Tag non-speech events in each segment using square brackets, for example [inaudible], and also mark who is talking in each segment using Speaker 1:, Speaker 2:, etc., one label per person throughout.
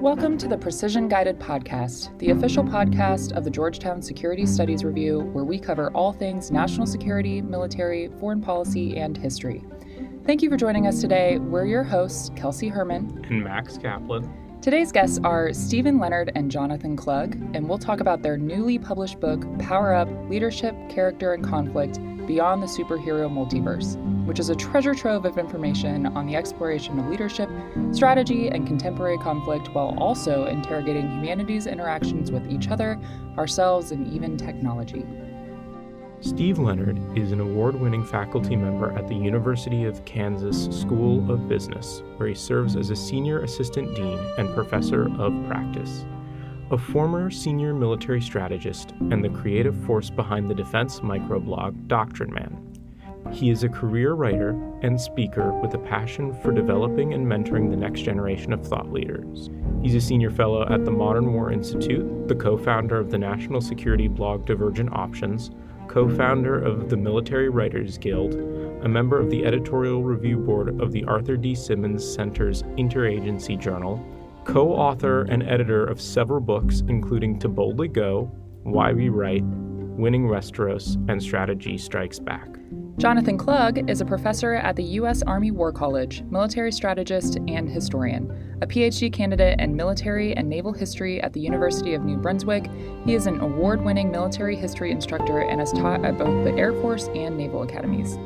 Speaker 1: Welcome to the Precision Guided Podcast, the official podcast of the Georgetown Security Studies Review, where we cover all things national security, military, foreign policy, and history. Thank you for joining us today. We're your hosts, Kellsie Herrmann
Speaker 2: and Max Caplan.
Speaker 1: Today's guests are Steven Leonard and Jonathan Klug, and we'll talk about their newly published book, Power Up Leadership, Character, and Conflict Beyond the Superhero Multiverse, which is a treasure trove of information on the exploration of leadership, strategy, and contemporary conflict while also interrogating humanity's interactions with each other, ourselves, and even technology.
Speaker 2: Steve Leonard is an award winning faculty member at the University of Kansas School of Business, where he serves as a senior assistant dean and professor of practice. A former senior military strategist and the creative force behind the defense microblog Doctrine Man. He is a career writer and speaker with a passion for developing and mentoring the next generation of thought leaders. He's a senior fellow at the Modern War Institute, the co founder of the national security blog Divergent Options, co founder of the Military Writers Guild, a member of the editorial review board of the Arthur D. Simons Center's Interagency Journal, co author and editor of several books, including To Boldly Go, Why We Write, Winning Westeros, and Strategy Strikes Back.
Speaker 1: Jonathan Klug is a professor at the U.S. Army War College, military strategist, and historian. A PhD candidate in military and naval history at the University of New Brunswick, he is an award winning military history instructor and has taught at both the Air Force and Naval Academies.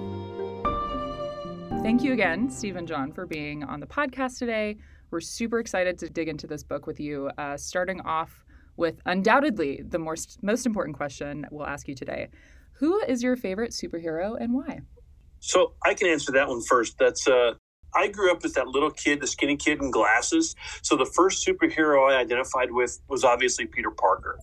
Speaker 1: Thank you again, Steve and John, for being on the podcast today. We're super excited to dig into this book with you, uh, starting off with undoubtedly the most, most important question we'll ask you today. Who is your favorite superhero and why?
Speaker 3: So I can answer that one first. That's uh, I grew up as that little kid, the skinny kid in glasses. So the first superhero I identified with was obviously Peter Parker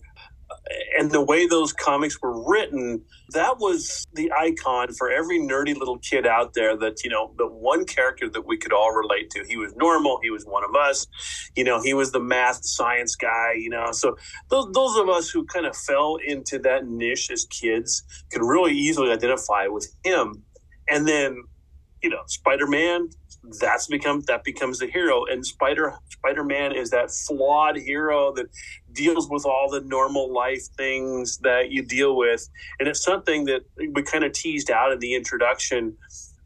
Speaker 3: and the way those comics were written, that was the icon for every nerdy little kid out there that, you know, the one character that we could all relate to. He was normal. He was one of us. You know, he was the math science guy, you know. So those, those of us who kind of fell into that niche as kids could really easily identify with him. And then, you know, Spider Man, that's become that becomes the hero. And spider spider-man is that flawed hero that deals with all the normal life things that you deal with. And it's something that we kind of teased out in the introduction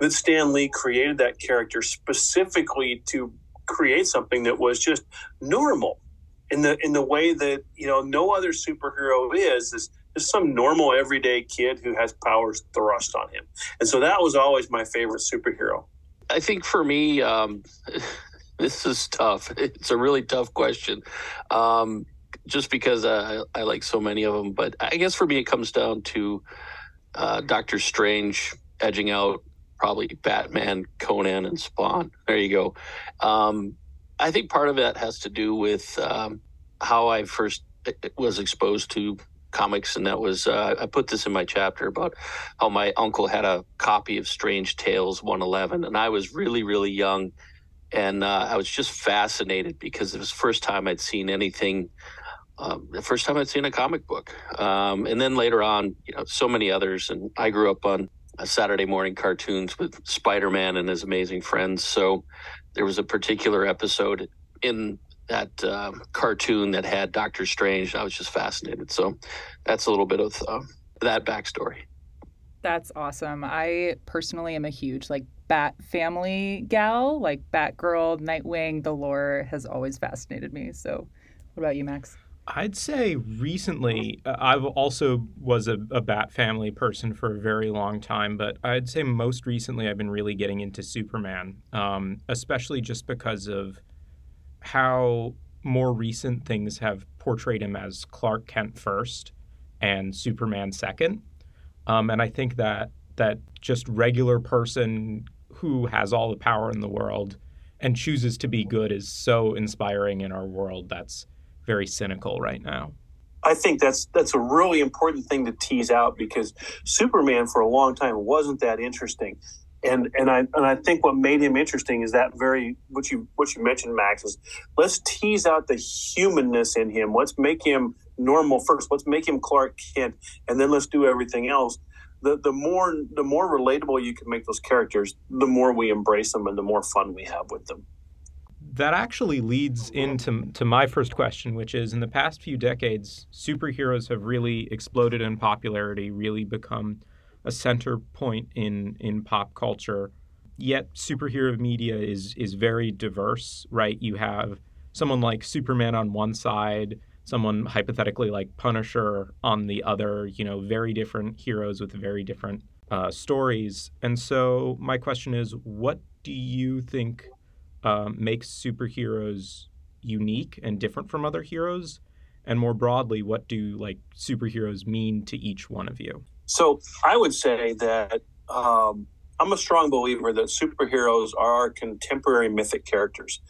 Speaker 3: that stan lee created that character specifically to create something that was just normal. In the in the way that you know no other superhero is is just some normal everyday kid who has powers thrust on him. And so that was always my favorite superhero
Speaker 4: I think for me, um, [laughs] this is tough. [laughs] It's a really tough question. Um, just because I, I, like so many of them, but I guess for me it comes down to uh, Doctor Strange edging out probably Batman, Conan, and Spawn. There you go. Um, I think part of that has to do with um, how I first uh, was exposed to comics, and that was uh, I put this in my chapter about how my uncle had a copy of Strange Tales 111, and I was really really young, and uh, I was just fascinated because it was the first time I'd seen anything. Um, the first time I'd seen a comic book, um, and then later on, you know, so many others. And I grew up on Saturday morning cartoons with Spider Man and his amazing friends. So there was a particular episode in that um, cartoon that had Doctor Strange. I was just fascinated. So that's a little bit of uh, that backstory.
Speaker 1: That's awesome. I personally am a huge like Bat family gal, like Batgirl, Nightwing. The lore has always fascinated me. So, what about you, Max?
Speaker 2: I'd say recently, uh, I've also was a, a, Bat family person for a very long time, but I'd say most recently I've been really getting into Superman, um, especially just because of how more recent things have portrayed him as Clark Kent first and Superman second. Um, and I think that that just regular person who has all the power in the world and chooses to be good is so inspiring in our world that's very cynical right now.
Speaker 3: I think that's that's a really important thing to tease out because Superman for a long time wasn't that interesting and and I and I think what made him interesting is that very what you what you mentioned, Max, is let's tease out the humanness in him. Let's make him normal first. Let's make him Clark Kent, and then let's do everything else. The the more the more relatable you can make those characters, the more we embrace them and the more fun we have with them.
Speaker 2: that actually leads into to my first question, which is in the past few decades, superheroes have really exploded in popularity, really become a center point in in pop culture. Yet superhero media is is very diverse, right? You have someone like Superman on one side, someone hypothetically like Punisher on the other, you know, very different heroes with very different uh, stories. And so my question is, what do you think um, makes superheroes unique and different from other heroes? And more broadly, what do like superheroes mean to each one of you?
Speaker 3: So I would say that um, I'm a strong believer that superheroes are contemporary mythic characters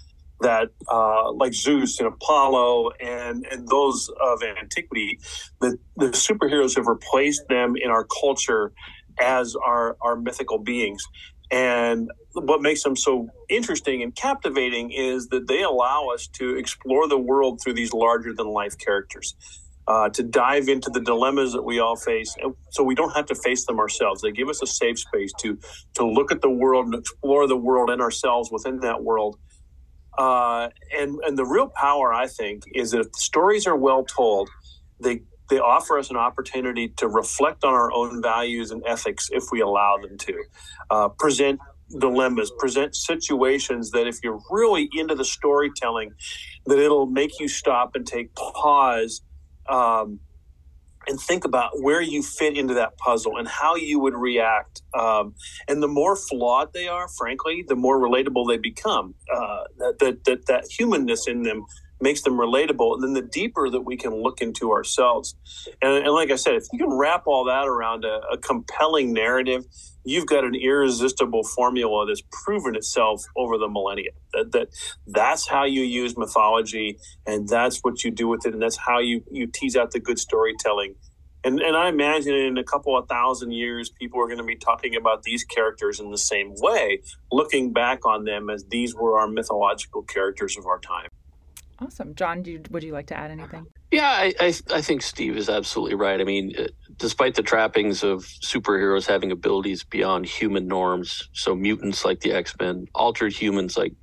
Speaker 3: that uh, like Zeus and Apollo and and those of antiquity, the, the superheroes have replaced them in our culture as our our mythical beings. And what makes them so interesting and captivating is that they allow us to explore the world through these larger than life characters. Uh, to dive into the dilemmas that we all face, so we don't have to face them ourselves. They give us a safe space to to look at the world and explore the world and ourselves within that world. Uh, and and the real power, I think, is that if stories are well told, they they offer us an opportunity to reflect on our own values and ethics if we allow them to. Uh, present dilemmas, present situations that if you're really into the storytelling, that it'll make you stop and take pause um, and think about where you fit into that puzzle and how you would react. Um, and the more flawed they are, frankly, the more relatable they become. Uh, that, that, that, that humanness in them makes them relatable. And then the deeper that we can look into ourselves. And, and like I said, if you can wrap all that around a, a compelling narrative, you've got an irresistible formula that's proven itself over the millennia. That, that that's how you use mythology, and that's what you do with it, and that's how you you tease out the good storytelling. And, and I imagine in a couple of thousand years, people are going to be talking about these characters in the same way, looking back on them as these were our mythological characters of our time.
Speaker 1: Awesome, John. You, would you like to add anything?
Speaker 4: Yeah, I, I, I think Steve is absolutely right. I mean, uh, despite the trappings of superheroes having abilities beyond human norms, so mutants like the X Men, altered humans like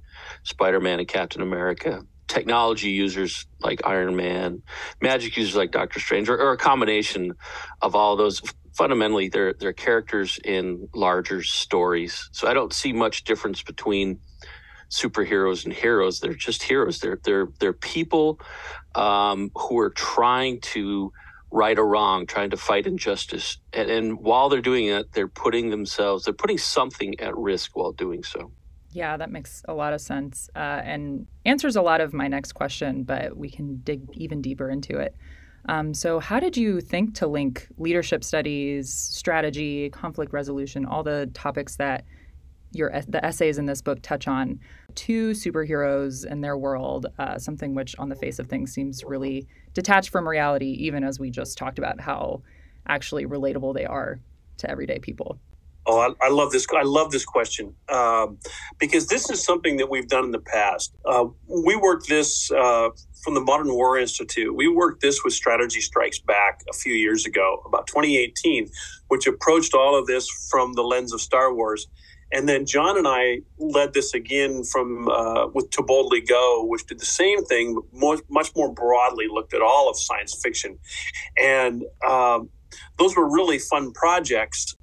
Speaker 4: Spider Man and Captain America, technology users like Iron Man, magic users like Doctor Strange, or, or a combination of all those. Fundamentally, they're they're characters in larger stories. So I don't see much difference between superheroes and heroes. They're just heroes. They're they're they're people um, who are trying to right or wrong, trying to fight injustice. And, and while they're doing it, they're putting themselves, they're putting something at risk while doing so.
Speaker 1: Yeah, that makes a lot of sense uh, and answers a lot of my next question, but we can dig even deeper into it. Um, so, how did you think to link leadership studies, strategy, conflict resolution, all the topics that your the essays in this book touch on two superheroes and their world, uh, something which on the face of things seems really detached from reality, even as we just talked about how actually relatable they are to everyday people.
Speaker 3: Oh, I, I love this. I love this question um, because this is something that we've done in the past. Uh, we worked this uh, from the Modern War Institute. We worked this with Strategy Strikes Back a few years ago, about 2018, which approached all of this from the lens of Star Wars and then John and I led this again from uh, with To Boldly Go, which did the same thing, more, much more broadly, looked at all of science fiction. And um, those were really fun projects,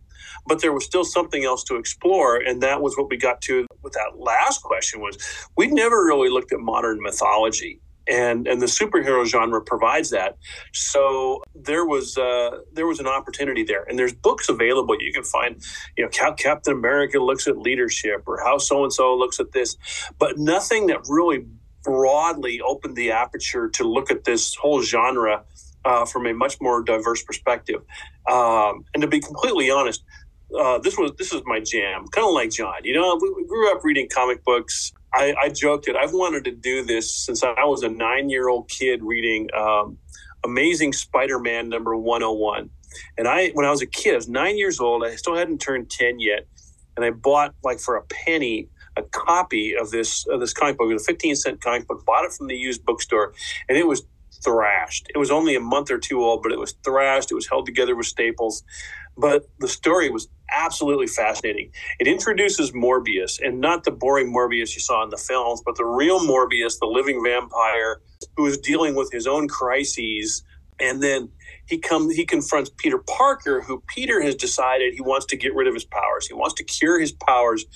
Speaker 3: but there was still something else to explore. And that was what we got to with that last question was we'd never really looked at modern mythology and and the superhero genre provides that. So there was uh, there was an opportunity there, and there's books available. You can find, you know, how Captain America looks at leadership, or how so and so looks at this, but nothing that really broadly opened the aperture to look at this whole genre uh, from a much more diverse perspective. Um, and to be completely honest, uh, this was this is my jam, kind of like John. You know, we, we grew up reading comic books. I, I, joked that I've wanted to do this since I was a nine year old kid reading um, Amazing Spider Man number 101. And I, when I was a kid, I was nine years old. I still hadn't turned 10 yet. And I bought, like, for a penny, a copy of this of this comic book. It was a 15 cent comic book. Bought it from the used bookstore, and it was thrashed. It was only a month or two old, but it was thrashed. It was held together with staples, but the story was absolutely fascinating. It introduces Morbius, and not the boring Morbius you saw in the films, but the real Morbius, the living vampire who is dealing with his own crises. And then he comes, he confronts Peter Parker, who Peter has decided he wants to get rid of his powers. He wants to cure his powers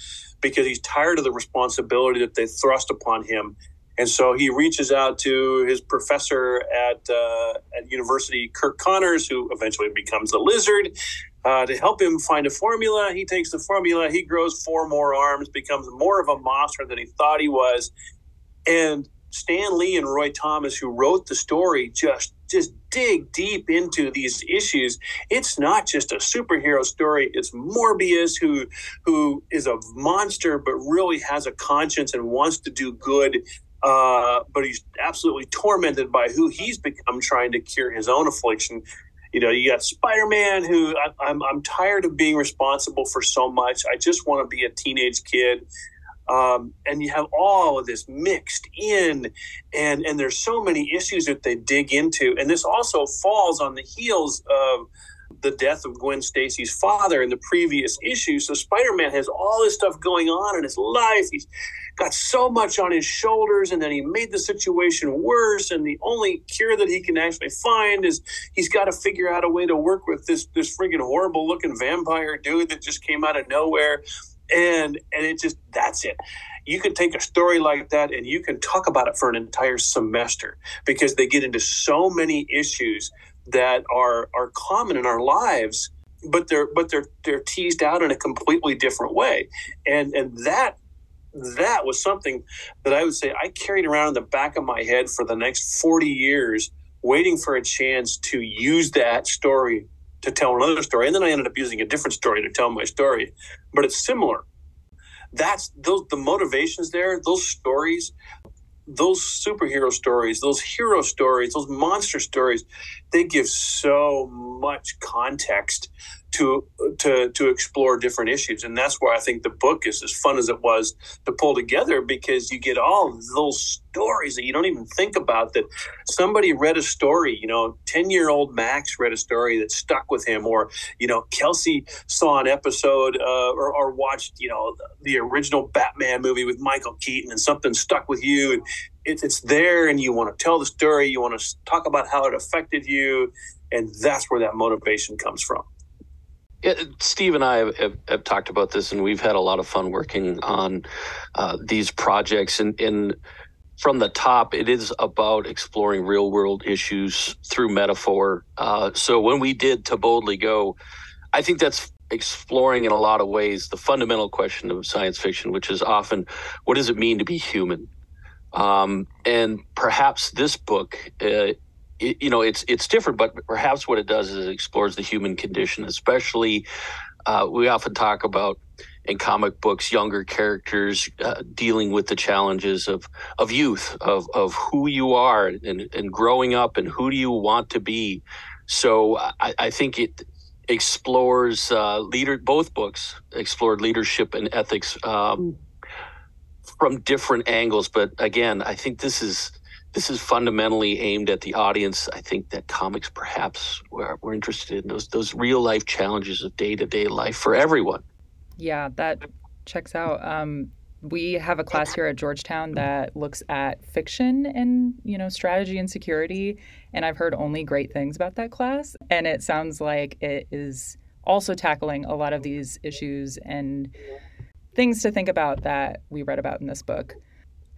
Speaker 3: because he's tired of the responsibility that they thrust upon him. And so he reaches out to his professor at uh, at university, Kirk Connors, who eventually becomes the Lizard, uh, to help him find a formula. He takes the formula, he grows four more arms, becomes more of a monster than he thought he was. And Stan Lee and Roy Thomas, who wrote the story, just just dig deep into these issues. It's not just a superhero story. It's Morbius who who is a monster but really has a conscience and wants to do good. Uh, but he's absolutely tormented by who he's become trying to cure his own affliction you know, you got Spider Man, who I, I'm I'm tired of being responsible for so much. I just want to be a teenage kid. Um, and you have all of this mixed in, and and there's so many issues that they dig into, and this also falls on the heels of the death of Gwen Stacy's father in the previous issue. So Spider Man has all this stuff going on in his life. He's got so much on his shoulders, and then he made the situation worse. And the only cure that he can actually find is he's got to figure out a way to work with this this friggin' horrible looking vampire dude that just came out of nowhere. And and it just that's it you can take a story like that and you can talk about it for an entire semester because they get into so many issues that are are common in our lives but they're but they're they're teased out in a completely different way. And and that that was something that I would say I carried around in the back of my head for the next 40 years waiting for a chance to use that story to tell another story. And then I ended up using a different story to tell my story. But it's similar. That's those the motivations there those stories those superhero stories, those hero stories, those monster stories, they give so much context to to to explore different issues. And that's why i think the book is as fun as it was to pull together because you get all those stories that you don't even think about that somebody read a story you know 10 year old max read a story that stuck with him or you know Kellsie saw an episode uh, or, or watched you know the, the original batman movie with michael keaton and something stuck with you and it, it's there and you want to tell the story you want to talk about how it affected you and that's where that motivation comes from
Speaker 4: yeah, Steve and I have, have, have, talked about this, and we've had a lot of fun working on uh, these projects. And, and from the top, it is about exploring real world issues through metaphor. Uh, so when we did To Boldly Go, I think that's exploring in a lot of ways the fundamental question of science fiction, which is often what does it mean to be human? Um, and perhaps this book uh, you know it's it's different but perhaps what it does is it explores the human condition especially uh, we often talk about in comic books younger characters uh, dealing with the challenges of of youth of of who you are and and growing up and who do you want to be. So i, I think it explores uh, leader both books explored leadership and ethics um, from different angles but again i think this is this is fundamentally aimed at the audience. I think that comics perhaps we're, we're interested in those those real life challenges of day to day life for everyone.
Speaker 1: Yeah, that checks out. Um, we have a class here at Georgetown that looks at fiction and you know strategy and security, and I've heard only great things about that class. And it sounds like it is also tackling a lot of these issues and things to think about that we read about in this book.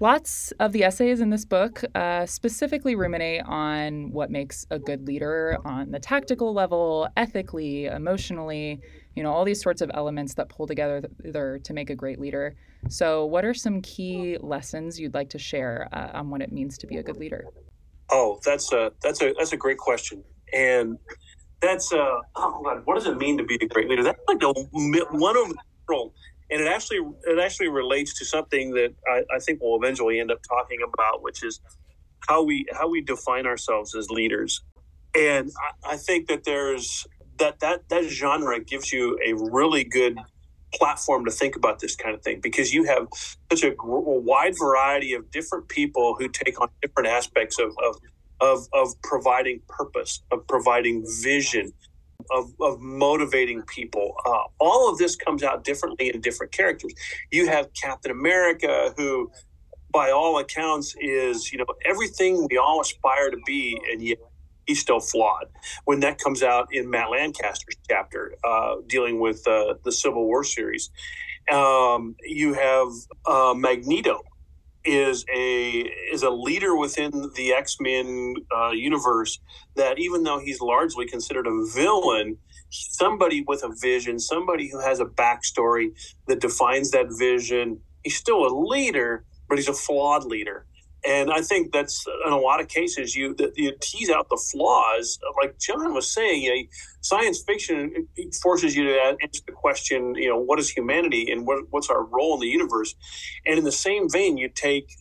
Speaker 1: Lots of the essays in this book uh, specifically ruminate on what makes a good leader on the tactical level, ethically, emotionally, you know, all these sorts of elements that pull together to make a great leader. So, what are some key lessons you'd like to share uh, on what it means to be a good leader?
Speaker 3: Oh, that's a that's a that's a great question, and that's uh oh God, what does it mean to be a great leader? That's like the one of and it actually it actually relates to something that I, I, think we'll eventually end up talking about, which is how we how we define ourselves as leaders. And I, I think that there's that that that genre gives you a really good platform to think about this kind of thing because you have such a, wide variety of different people who take on different aspects of, of of of providing purpose, of providing vision, of, of motivating people. Uh, all of this comes out differently in different characters. You have Captain America, who, by all accounts, is you know everything we all aspire to be, and yet he's still flawed. When that comes out in Matt Lancaster's chapter uh, dealing with uh, the Civil War series, um, you have uh, Magneto is a is a leader within the X Men uh, universe. That even though he's largely considered a villain, somebody with a vision, somebody who has a backstory that defines that vision. He's still a leader, but he's a flawed leader. And I think that's in a lot of cases you you tease out the flaws. Like John was saying, a science fiction forces you to answer the question, you know, what is humanity and what, what's our role in the universe? And in the same vein, you take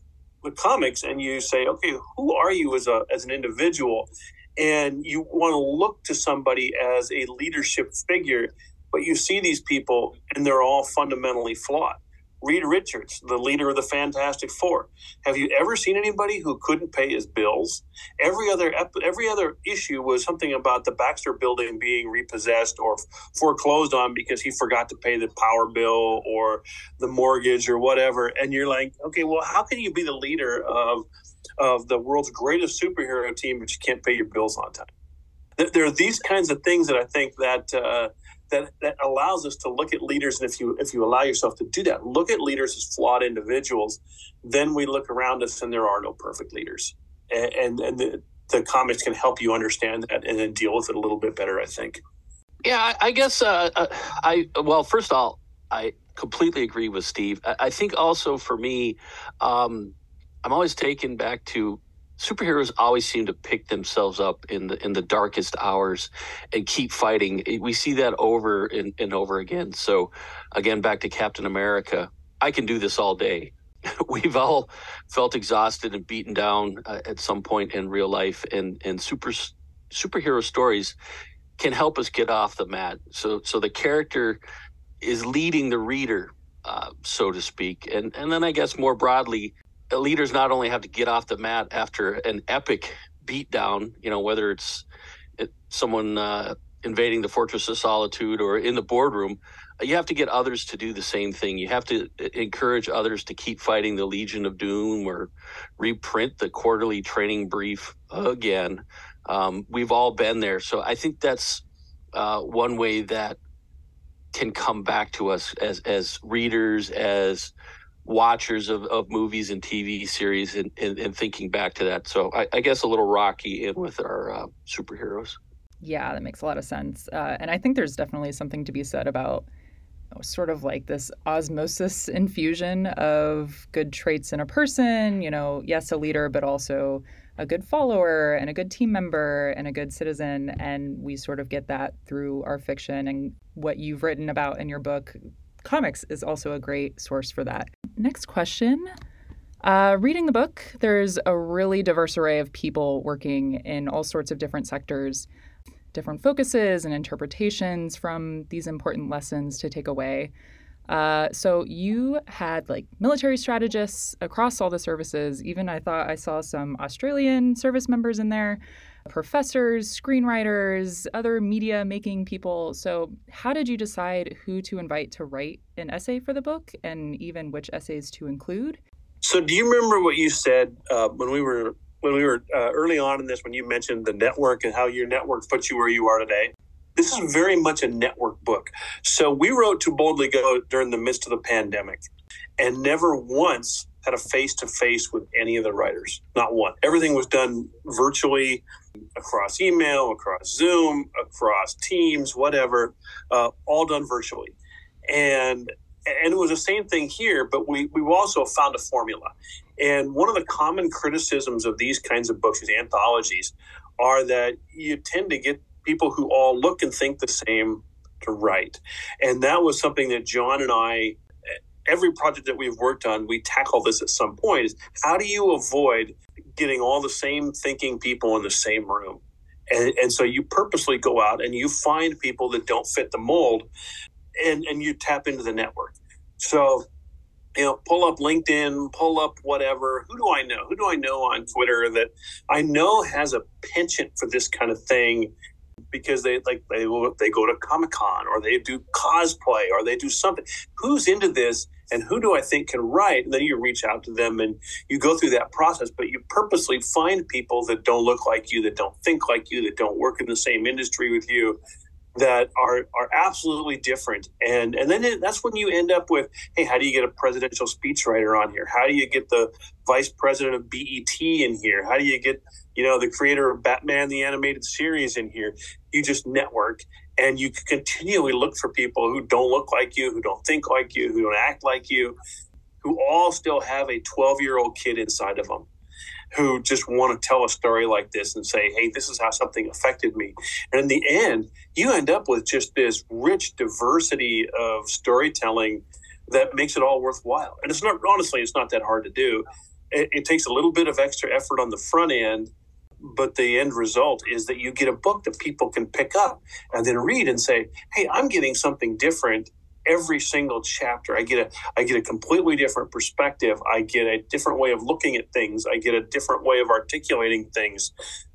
Speaker 3: the comics and you say, okay, who are you as a as an individual? And you want to look to somebody as a leadership figure, but you see these people and they're all fundamentally flawed Reed Richards, the leader of the Fantastic Four. Have you ever seen anybody who couldn't pay his bills? Every other every other issue was something about the Baxter Building being repossessed or foreclosed on because he forgot to pay the power bill or the mortgage or whatever. And you're like, okay, well, how can you be the leader of of the world's greatest superhero team but you can't pay your bills on time? There are these kinds of things that I think that. Uh, that that allows us to look at leaders and if you if you allow yourself to do that look at leaders as flawed individuals then we look around us and there are no perfect leaders. And and, and the, the comics can help you understand that and then deal with it a little bit better i think.
Speaker 4: Yeah i, I guess uh, uh i well first of all i completely agree with steve. I, I think also for me um, i'm always taken back to superheroes always seem to pick themselves up in the in the darkest hours and keep fighting. We see that over and, and over again. So again, back to Captain America. I can do this all day. [laughs] We've all felt exhausted and beaten down uh, at some point in real life, and and super superhero stories can help us get off the mat. So so the character is leading the reader, uh, so to speak, and and then I guess more broadly, leaders not only have to get off the mat after an epic beatdown, you know, whether it's someone uh, invading the Fortress of Solitude or in the boardroom, you have to get others to do the same thing. You have to uh, encourage others to keep fighting the Legion of Doom or reprint the quarterly training brief again. Um, we've all been there. So I think that's uh, one way that can come back to us as, as readers, as watchers of, of movies and TV series and, and, and thinking back to that. So I, I, guess a little rocky in with our uh, superheroes.
Speaker 1: Yeah, that makes a lot of sense. Uh, and I think there's definitely something to be said about sort of like this osmosis infusion of good traits in a person. You know, yes, a leader, but also a good follower and a good team member and a good citizen. And we sort of get that through our fiction and what you've written about in your book comics is also a great source for that. Next question. Uh, reading the book, there's a really diverse array of people working in all sorts of different sectors, different focuses and interpretations from these important lessons to take away. Uh, so you had like military strategists across all the services. Even I thought I saw some Australian service members in there professors, screenwriters, other media making people. So, how did you decide who to invite to write an essay for the book and even which essays to include?
Speaker 3: So, do you remember what you said uh, when we were when we were uh, early on in this when you mentioned the network and how your network puts you where you are today? This is very much a network book. So, we wrote to boldly go during the midst of the pandemic, and never once had a face to face with any of the writers. Not one. Everything was done virtually across email, across Zoom, across Teams, whatever, uh, all done virtually. And and it was the same thing here, but we we also found a formula. And one of the common criticisms of these kinds of books, these anthologies, are that you tend to get people who all look and think the same to write. And that was something that John and I every project that we've worked on, we tackle this at some point is how do you avoid getting all the same thinking people in the same room? And, and so you purposely go out and you find people that don't fit the mold and, and you tap into the network. So, you know, pull up LinkedIn, pull up whatever. Who do I know? Who do I know on Twitter that I know has a penchant for this kind of thing because they like they they go to Comic Con or they do cosplay or they do something. Who's into this and who do I think can write? And then you reach out to them and you go through that process, but you purposely find people that don't look like you, that don't think like you, that don't work in the same industry with you, that are are absolutely different. And and then it, that's when you end up with, hey, how do you get a presidential speechwriter on here? How do you get the vice president of BET in here? How do you get you know the creator of Batman the animated series in here? You just network and you continually look for people who don't look like you, who don't think like you, who don't act like you, who all still have a 12 year old kid inside of them who just want to tell a story like this and say, hey, this is how something affected me. And in the end, you end up with just this rich diversity of storytelling that makes it all worthwhile. And it's not, honestly, it's not that hard to do. It, it takes a little bit of extra effort on the front end but the end result is that you get a book that people can pick up and then read and say, "Hey, I'm getting something different every single chapter. I get a I get a completely different perspective. I get a different way of looking at things. I get a different way of articulating things.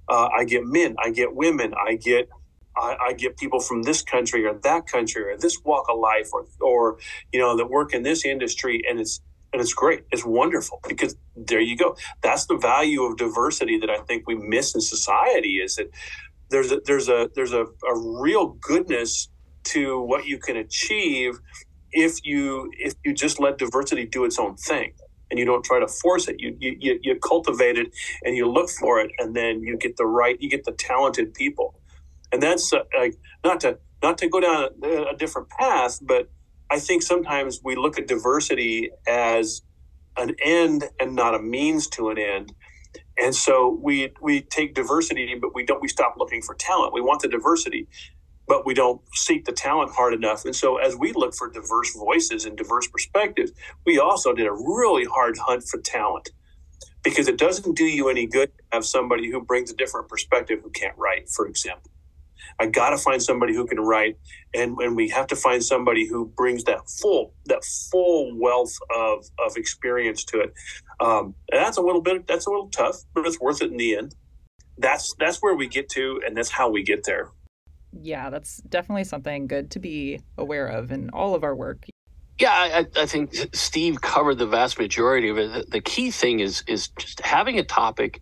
Speaker 3: Uh, I get men. I get women. I get I, I, get people from this country or that country or this walk of life or or you know that work in this industry, and it's and it's great. It's wonderful because there you go. That's the value of diversity that I think we miss in society. Is that there's a, there's a there's a, a real goodness to what you can achieve if you if you just let diversity do its own thing and you don't try to force it. You you you cultivate it and you look for it, and then you get the right you get the talented people, and that's uh, like not to not to go down a, a different path, but I think sometimes we look at diversity as an end and not a means to an end. And so we we take diversity, but we don't we stop looking for talent. We want the diversity, but we don't seek the talent hard enough. And so as we look for diverse voices and diverse perspectives, we also did a really hard hunt for talent. Because it doesn't do you any good to have somebody who brings a different perspective who can't write, for example. I got to find somebody who can write, and and we have to find somebody who brings that full that full wealth of of experience to it. Um, and that's a little bit that's a little tough, but it's worth it in the end. That's that's where we get to, and that's how we get there.
Speaker 1: Yeah, that's definitely something good to be aware of in all of our work.
Speaker 4: Yeah, I, I, think Steve covered the vast majority of it. The, the, key thing is is just having a topic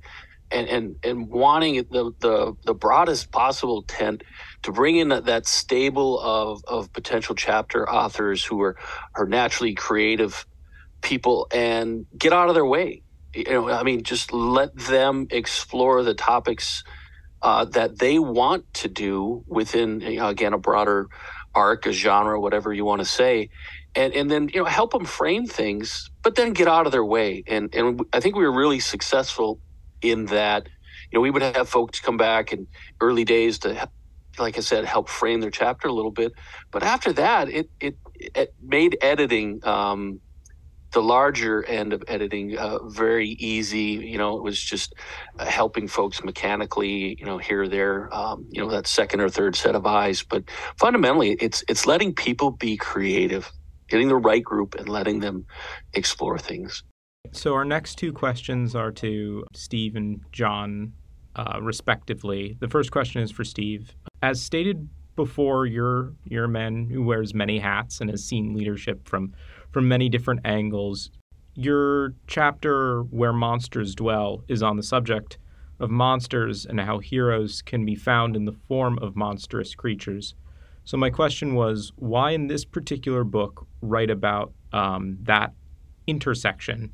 Speaker 4: and and and wanting the the the broadest possible tent to bring in that, that stable of of potential chapter authors who are are naturally creative people and get out of their way. You know i mean just let them explore the topics uh, that they want to do within you know, again a broader arc a genre whatever you want to say. And and then you know help them frame things but then get out of their way. And and i think we were really successful in that you know we would have folks come back in early days to like i said help frame their chapter a little bit. But after that it it, it made editing um, the larger end of editing uh, very easy. You know it was just uh, helping folks mechanically you know here there um, you know that second or third set of eyes. But fundamentally it's it's letting people be creative getting the right group and letting them explore things
Speaker 2: so our next two questions are to Steve and John, uh, respectively. The first question is for Steve. As stated before, you're you're a man who wears many hats and has seen leadership from from many different angles. Your chapter where monsters dwell is on the subject of monsters and how heroes can be found in the form of monstrous creatures. So my question was, why in this particular book write about um, that intersection?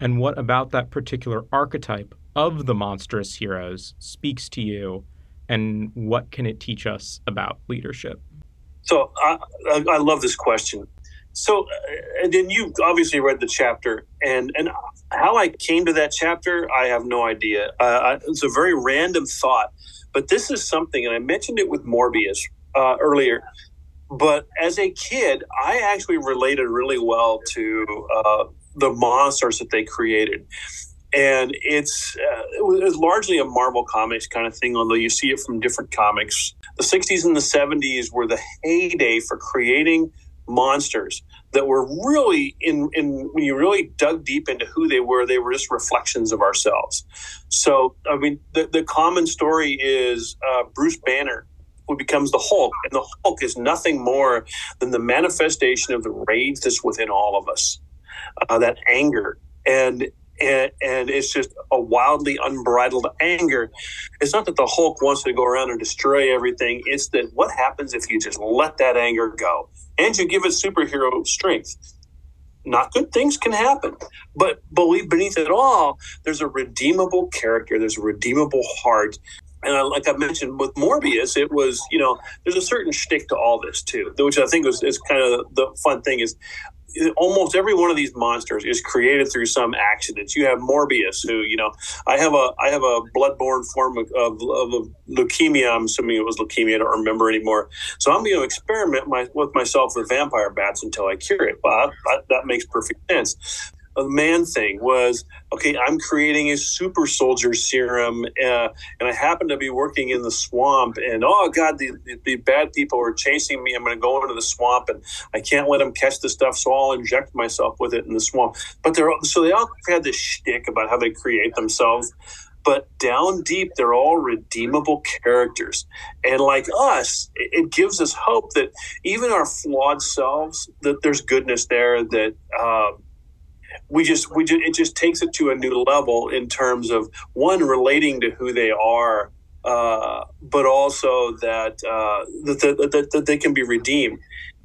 Speaker 2: And what about that particular archetype of the monstrous heroes speaks to you? And what can it teach us about leadership?
Speaker 3: So i, I love this question. So uh, and then you obviously read the chapter and and how i came to that chapter i have no idea. Uh, it's a very random thought but this is something and i mentioned it with morbius uh, earlier but as a kid i actually related really well to uh, the monsters that they created. And it's uh, it was largely a Marvel Comics kind of thing, although you see it from different comics. The 60s and the 70s were the heyday for creating monsters that were really in, in when you really dug deep into who they were, they were just reflections of ourselves. So, I mean, the, the common story is uh, Bruce Banner who becomes the Hulk, and the Hulk is nothing more than the manifestation of the rage that's within all of us, uh, that anger, and and, and it's just a wildly unbridled anger. It's not that the Hulk wants to go around and destroy everything. It's that what happens if you just let that anger go and you give it superhero strength. Not good things can happen, but believe beneath it all, there's a redeemable character. There's a redeemable heart and I, like I mentioned with Morbius, it was you know there's a certain shtick to all this too, which I think was is kind of the fun thing is almost every one of these monsters is created through some accident. You have Morbius, who you know, I have a I have a bloodborne form of, of, of leukemia. I'm assuming it was leukemia. I don't remember anymore. So I'm going to experiment my, with myself with vampire bats until I cure it. But that, that makes perfect sense the man thing was okay i'm creating a super soldier serum uh, and i happen to be working in the swamp and oh god the, the, the bad people are chasing me. I'm going to go into the swamp and i can't let them catch the stuff so i'll inject myself with it in the swamp. But they're so they all had this shtick about how they create themselves but down deep they're all redeemable characters. And like us it, gives us hope that even our flawed selves that there's goodness there that uh, we just we just, it just takes it to a new level in terms of one relating to who they are uh, but also that, uh, that, that, that they can be redeemed.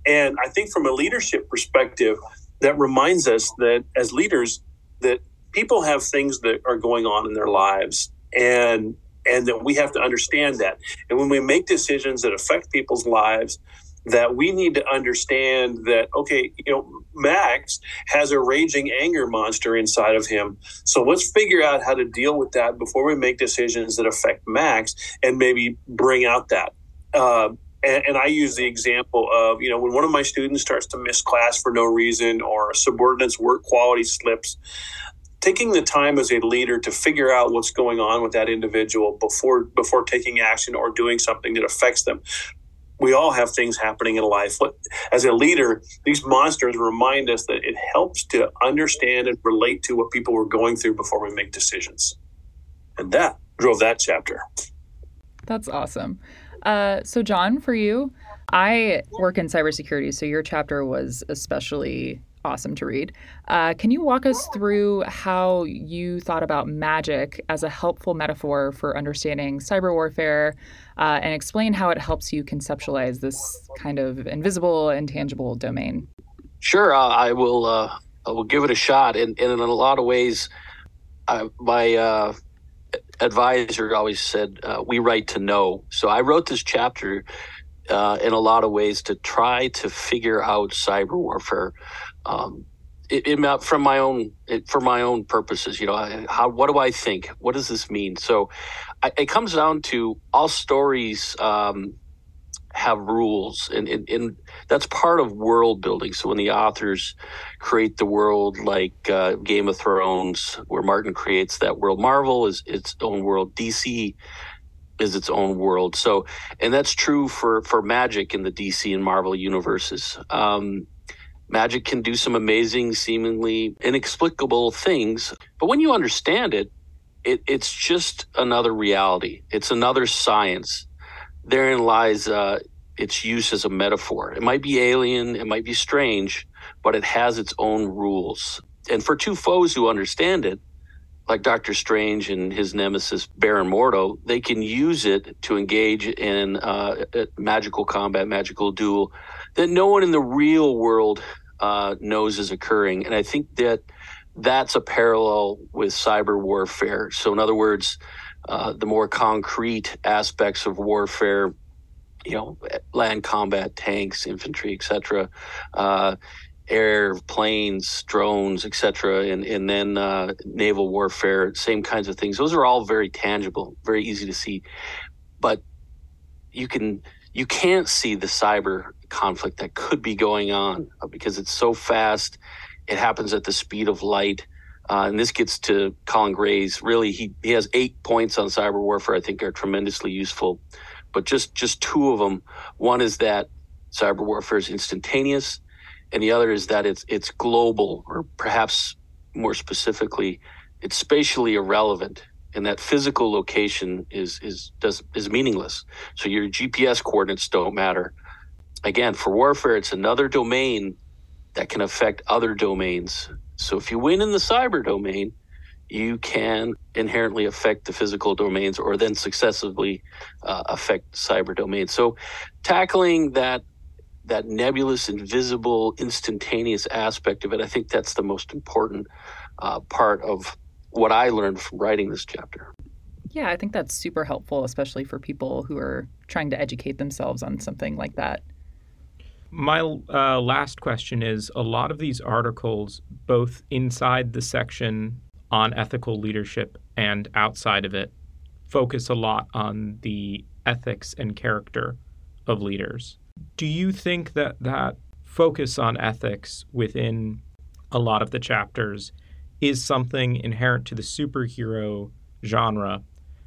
Speaker 3: And i think from a leadership perspective that reminds us that as leaders that people have things that are going on in their lives and and that we have to understand that. And when we make decisions that affect people's lives that we need to understand that okay you know max has a raging anger monster inside of him. So let's figure out how to deal with that before we make decisions that affect max and maybe bring out that. Uh, and, and, I use the example of, you know, when one of my students starts to miss class for no reason or a subordinate's work quality slips, taking the time as a leader to figure out what's going on with that individual before before taking action or doing something that affects them we all have things happening in life. As a leader, these monsters remind us that it helps to understand and relate to what people were going through before we make decisions. And that drove that chapter.
Speaker 1: That's awesome. Uh, so, John, for you, I work in cybersecurity, so your chapter was especially awesome to read. Uh, can you walk us through how you thought about magic as a helpful metaphor for understanding cyber warfare uh, and explain how it helps you conceptualize this kind of invisible, intangible domain?
Speaker 4: Sure, uh, I will. Uh, I will give it a shot. And, and in a lot of ways, my uh, advisor always said, uh, "We write to know." So I wrote this chapter uh, in a lot of ways to try to figure out cyber warfare um, it, it, from my own it, for my own purposes. You know, how what do I think? What does this mean? So, I, it comes down to all stories um, have rules, and, and, and that's part of world building. So when the authors create the world, like uh, Game of Thrones, where Martin creates that world, Marvel is its own world, DC is its own world. So, and that's true for for magic in the DC and Marvel universes. Um, Magic can do some amazing, seemingly inexplicable things. But when you understand it, it it's just another reality. It's another science. Therein lies uh, its use as a metaphor. It might be alien, it might be strange, but it has its own rules. And for two foes who understand it, like Doctor Strange and his nemesis Baron Mordo, they can use it to engage in uh, magical combat, magical duel that no one in the real world uh, knows is occurring. And I think that that's a parallel with cyber warfare. So, in other words, uh, the more concrete aspects of warfare, you know, land combat, tanks, infantry, etc., uh, air, planes, drones, etc., and and then uh, naval warfare, same kinds of things. Those are all very tangible, very easy to see, but you can you can't see the cyber conflict that could be going on uh, because it's so fast. It happens at the speed of light. Uh, and this gets to Colin Gray's. Really, he, he has eight points on cyber warfare. I think are tremendously useful, but just just two of them. One is that cyber warfare is instantaneous, and the other is that it's it's global, or perhaps more specifically, it's spatially irrelevant. And that physical location is is does is meaningless. So your GPS coordinates don't matter. Again, for warfare, it's another domain that can affect other domains. So if you win in the cyber domain, you can inherently affect the physical domains or then successively uh, affect cyber domains. So tackling that that nebulous, invisible, instantaneous aspect of it, I think that's the most important uh, part of what I learned from writing this chapter.
Speaker 1: Yeah, I think that's super helpful, especially for people who are trying to educate themselves on something like that.
Speaker 2: My uh, last question is a lot of these articles, both inside the section on ethical leadership and outside of it focus a lot on the ethics and character of leaders. Do you think that that focus on ethics within a lot of the chapters is something inherent to the superhero genre?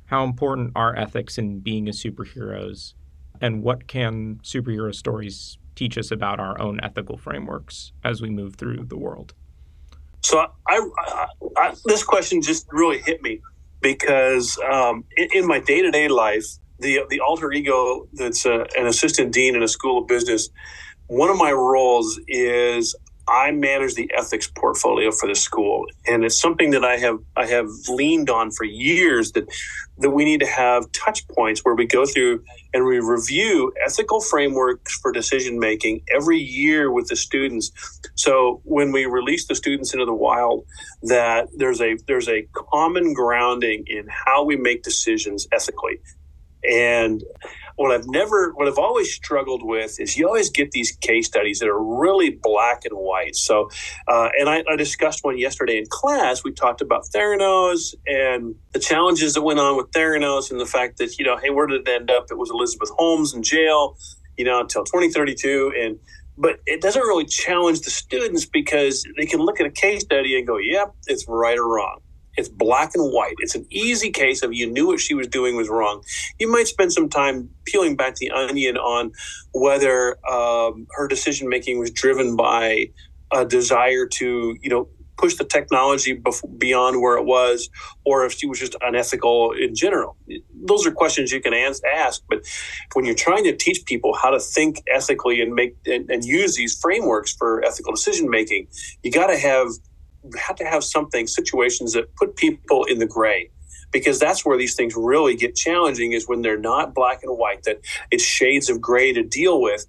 Speaker 2: How important are ethics in being a superheroes? And what can superhero stories teach us about our own ethical frameworks as we move through the world?
Speaker 3: So I, I, I, this question just really hit me because um, in, in, my day to day life, the the alter ego that's a, an assistant dean in a school of business, one of my roles is I manage the ethics portfolio for the school, and it's something that I have I have leaned on for years. That that we need to have touch points where we go through and we review ethical frameworks for decision making every year with the students. So when we release the students into the wild, that there's a there's a common grounding in how we make decisions ethically, and what I've never, what I've always struggled with is you always get these case studies that are really black and white. So, uh, and I, I, discussed one yesterday in class. We talked about Theranos and the challenges that went on with Theranos and the fact that, you know, hey, where did it end up? It was Elizabeth Holmes in jail, you know, until 2032. And, but it doesn't really challenge the students because they can look at a case study and go, yep, it's right or wrong. It's black and white. It's an easy case of you knew what she was doing was wrong. You might spend some time peeling back the onion on whether um, her decision making was driven by a desire to, you know, push the technology beyond where it was, or if she was just unethical in general. Those are questions you can ask. But when you're trying to teach people how to think ethically and make and, and use these frameworks for ethical decision making, you got to have have to have something, situations that put people in the gray because that's where these things really get challenging is when they're not black and white that it's shades of gray to deal with.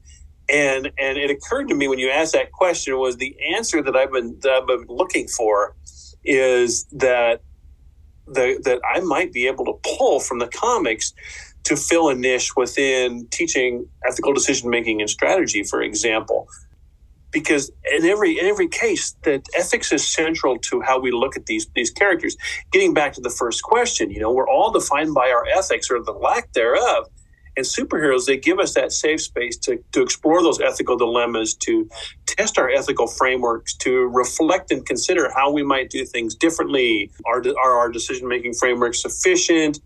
Speaker 3: And and it occurred to me when you asked that question was the answer that I've been, that I've been looking for is that the, that I might be able to pull from the comics to fill a niche within teaching ethical decision making and strategy for example because in every in every case that ethics is central to how we look at these these characters. Getting back to the first question you know we're all defined by our ethics or the lack thereof. And superheroes they give us that safe space to, to explore those ethical dilemmas to test our ethical frameworks to reflect and consider how we might do things differently. Are, are our decision making frameworks sufficient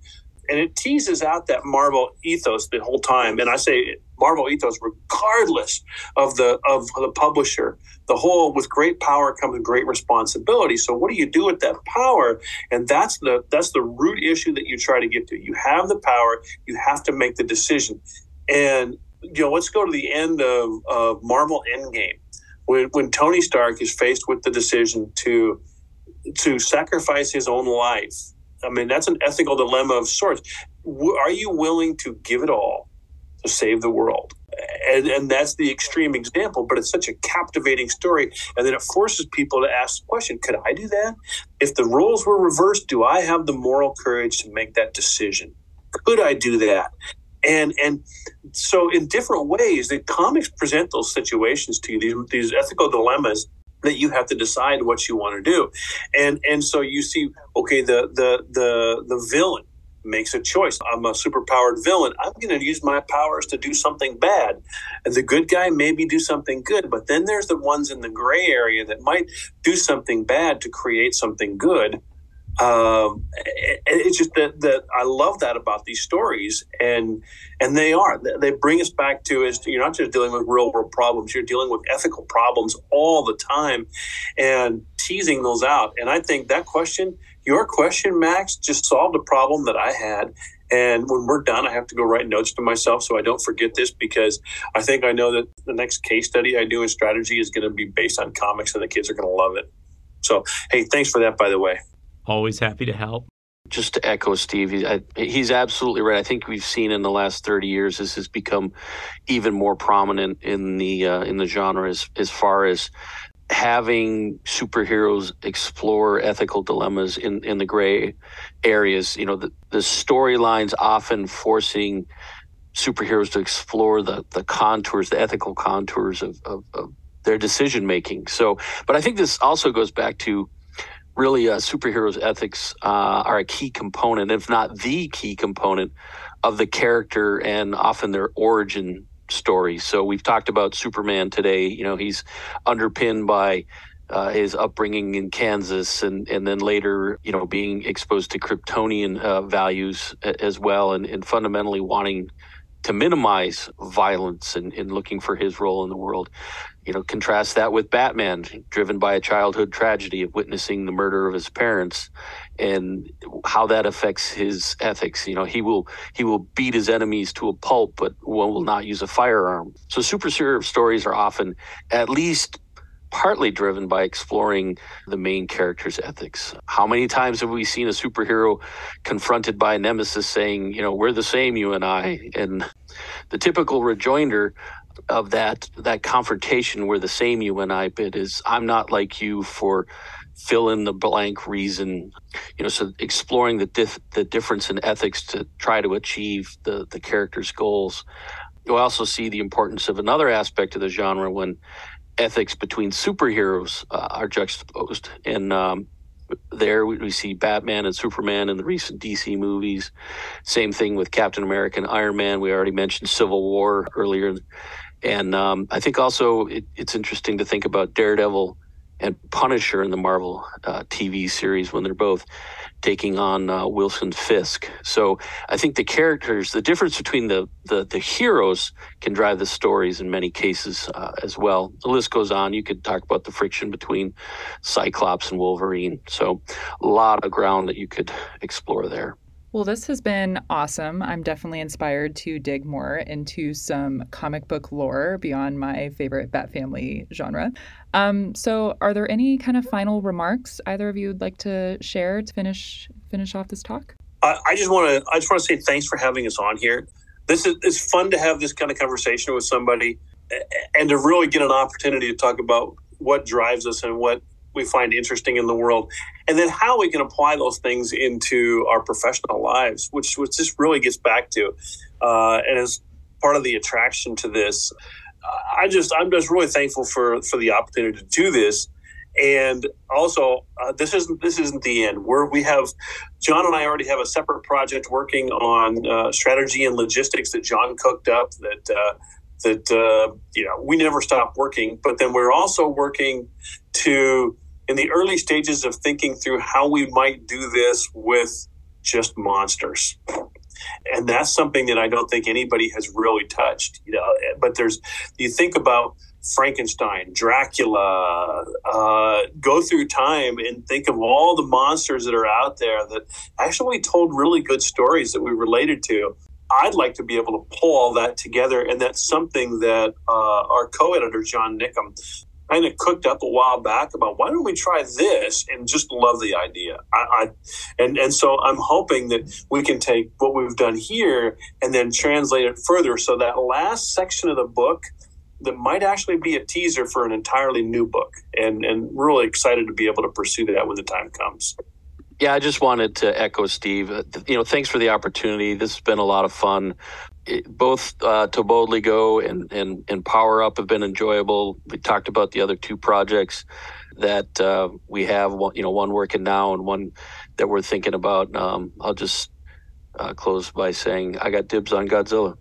Speaker 3: and it teases out that Marvel ethos the whole time. And I say Marvel ethos, regardless of the of the publisher. The whole with great power comes great responsibility. So what do you do with that power? And that's the that's the root issue that you try to get to. You have the power, you have to make the decision. And you know, let's go to the end of, of Marvel Endgame. When when Tony Stark is faced with the decision to to sacrifice his own life. I mean, that's an ethical dilemma of sorts. Are you willing to give it all to save the world. And, and that's the extreme example, but it's such a captivating story. And then it forces people to ask the question could I do that? If the roles were reversed, do I have the moral courage to make that decision? Could I do that? And and so in different ways, the comics present those situations to you, these, these ethical dilemmas that you have to decide what you want to do. And and so you see, okay, the the the the villain makes a choice. I'm a superpowered villain. I'm going to use my powers to do something bad. And the good guy maybe do something good, but then there's the ones in the gray area that might do something bad to create something good. Um, it's just that that I love that about these stories, and and they are they bring us back to is you're not just dealing with real world problems, you're dealing with ethical problems all the time, and teasing those out. And I think that question, your question, Max, just solved a problem that I had. And when we're done, I have to go write notes to myself so I don't forget this because I think I know that the next case study I do in strategy is going to be based on comics and the kids are going to love it. So, hey, thanks for that, by the way.
Speaker 2: Always happy to help.
Speaker 4: Just to echo Steve, he's absolutely right. I think we've seen in the last thirty years this has become even more prominent in the uh, in the genre as as far as having superheroes explore ethical dilemmas in, in the gray areas. You know, the, the storylines often forcing superheroes to explore the, the contours, the ethical contours of, of, of their decision making. So, but I think this also goes back to really uh, superheroes' ethics uh, are a key component, if not the key component, of the character and often their origin story. So we've talked about Superman today. You know, he's underpinned by uh, his upbringing in Kansas, and and then later, you know, being exposed to Kryptonian uh, values as well, and, and fundamentally wanting to minimize violence and, and looking for his role in the world. You know, contrast that with Batman, driven by a childhood tragedy of witnessing the murder of his parents, and how that affects his ethics. You know, he will he will beat his enemies to a pulp, but one will not use a firearm. So, superhero stories are often at least partly driven by exploring the main character's ethics. How many times have we seen a superhero confronted by a nemesis saying, you know, we're the same, you and I? And the typical rejoinder of that that confrontation where the same you and I bit is I'm not like you for fill in the blank reason you know so exploring the dif- the difference in ethics to try to achieve the the character's goals you also see the importance of another aspect of the genre when ethics between superheroes uh, are juxtaposed. And um, there we, see Batman and Superman in the recent DC movies. Same thing with Captain America and Iron Man. We already mentioned Civil War earlier. And um, I think also it, it's interesting to think about Daredevil and Punisher in the Marvel uh, TV series when they're both taking on uh, Wilson Fisk. So I think the characters, the difference between the the, the heroes can drive the stories in many cases uh, as well. The list goes on. You could talk about the friction between Cyclops and Wolverine. So a lot of ground that you could explore there.
Speaker 1: Well, this has been awesome. I'm definitely inspired to dig more into some comic book lore beyond my favorite Bat Family genre. Um, so, are there any kind of final remarks either of you would like to share to finish finish off this talk?
Speaker 3: I, I just want to I just want to say thanks for having us on here. This is it's fun to have this kind of conversation with somebody and to really get an opportunity to talk about what drives us and what we find interesting in the world, and then how we can apply those things into our professional lives, which which this really gets back to, uh, and is part of the attraction to this. I just I'm just really thankful for for the opportunity to do this, and also uh, this isn't this isn't the end. Where we have John and I already have a separate project working on uh, strategy and logistics that John cooked up that. Uh, that uh, you know we never stop working, but then we're also working to in the early stages of thinking through how we might do this with just monsters. And that's something that i don't think anybody has really touched you know but there's you think about frankenstein dracula uh, go through time and think of all the monsters that are out there that actually told really good stories that we related to. I'd like to be able to pull all that together, and that's something that uh, our co-editor John Nickham kind of cooked up a while back about why don't we try this and just love the idea. I, I, and and so I'm hoping that we can take what we've done here and then translate it further. So that last section of the book that might actually be a teaser for an entirely new book, and and really excited to be able to pursue that when the time comes.
Speaker 4: Yeah, I just wanted to echo Steve. Uh, you know, thanks for the opportunity. This has been a lot of fun. It, both uh, to boldly go and, and and power up have been enjoyable. We talked about the other two projects that uh, we have. One, you know, one working now and one that we're thinking about. Um, I'll just uh, close by saying I got dibs on Godzilla.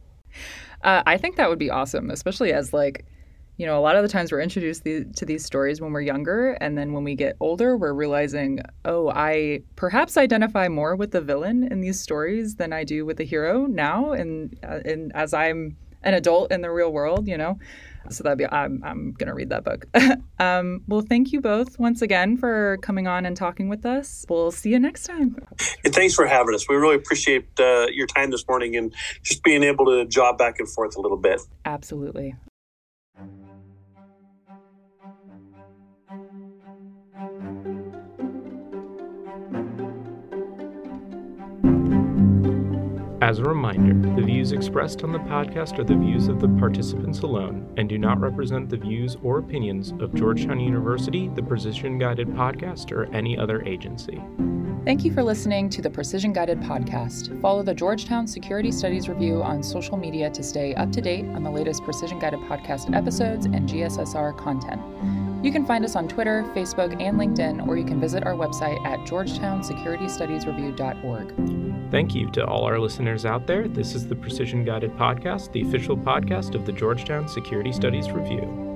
Speaker 1: Uh, I think that would be awesome, especially as like you know, a lot of the times we're introduced the, to these stories when we're younger, and then when we get older, we're realizing, oh, I perhaps identify more with the villain in these stories than I do with the hero now, and uh, and as I'm an adult in the real world, you know. So that'd be I'm I'm gonna read that book. [laughs] um, well, thank you both once again for coming on and talking with us. We'll see you next time.
Speaker 3: And thanks for having us. We really appreciate uh, your time this morning and just being able to job back and forth a little bit.
Speaker 1: Absolutely.
Speaker 2: As a reminder, the views expressed on the podcast are the views of the participants alone and do not represent the views or opinions of Georgetown University, the Precision Guided Podcast, or any other agency.
Speaker 1: Thank you for listening to the Precision Guided Podcast. Follow the Georgetown Security Studies Review on social media to stay up to date on the latest Precision Guided Podcast episodes and GSSR content. You can find us on Twitter, Facebook, and LinkedIn, or you can visit our website at georgetownsecuritystudiesreview.org.
Speaker 2: Thank you to all our listeners out there. This is the Precision Guided Podcast, the official podcast of the Georgetown Security Studies Review.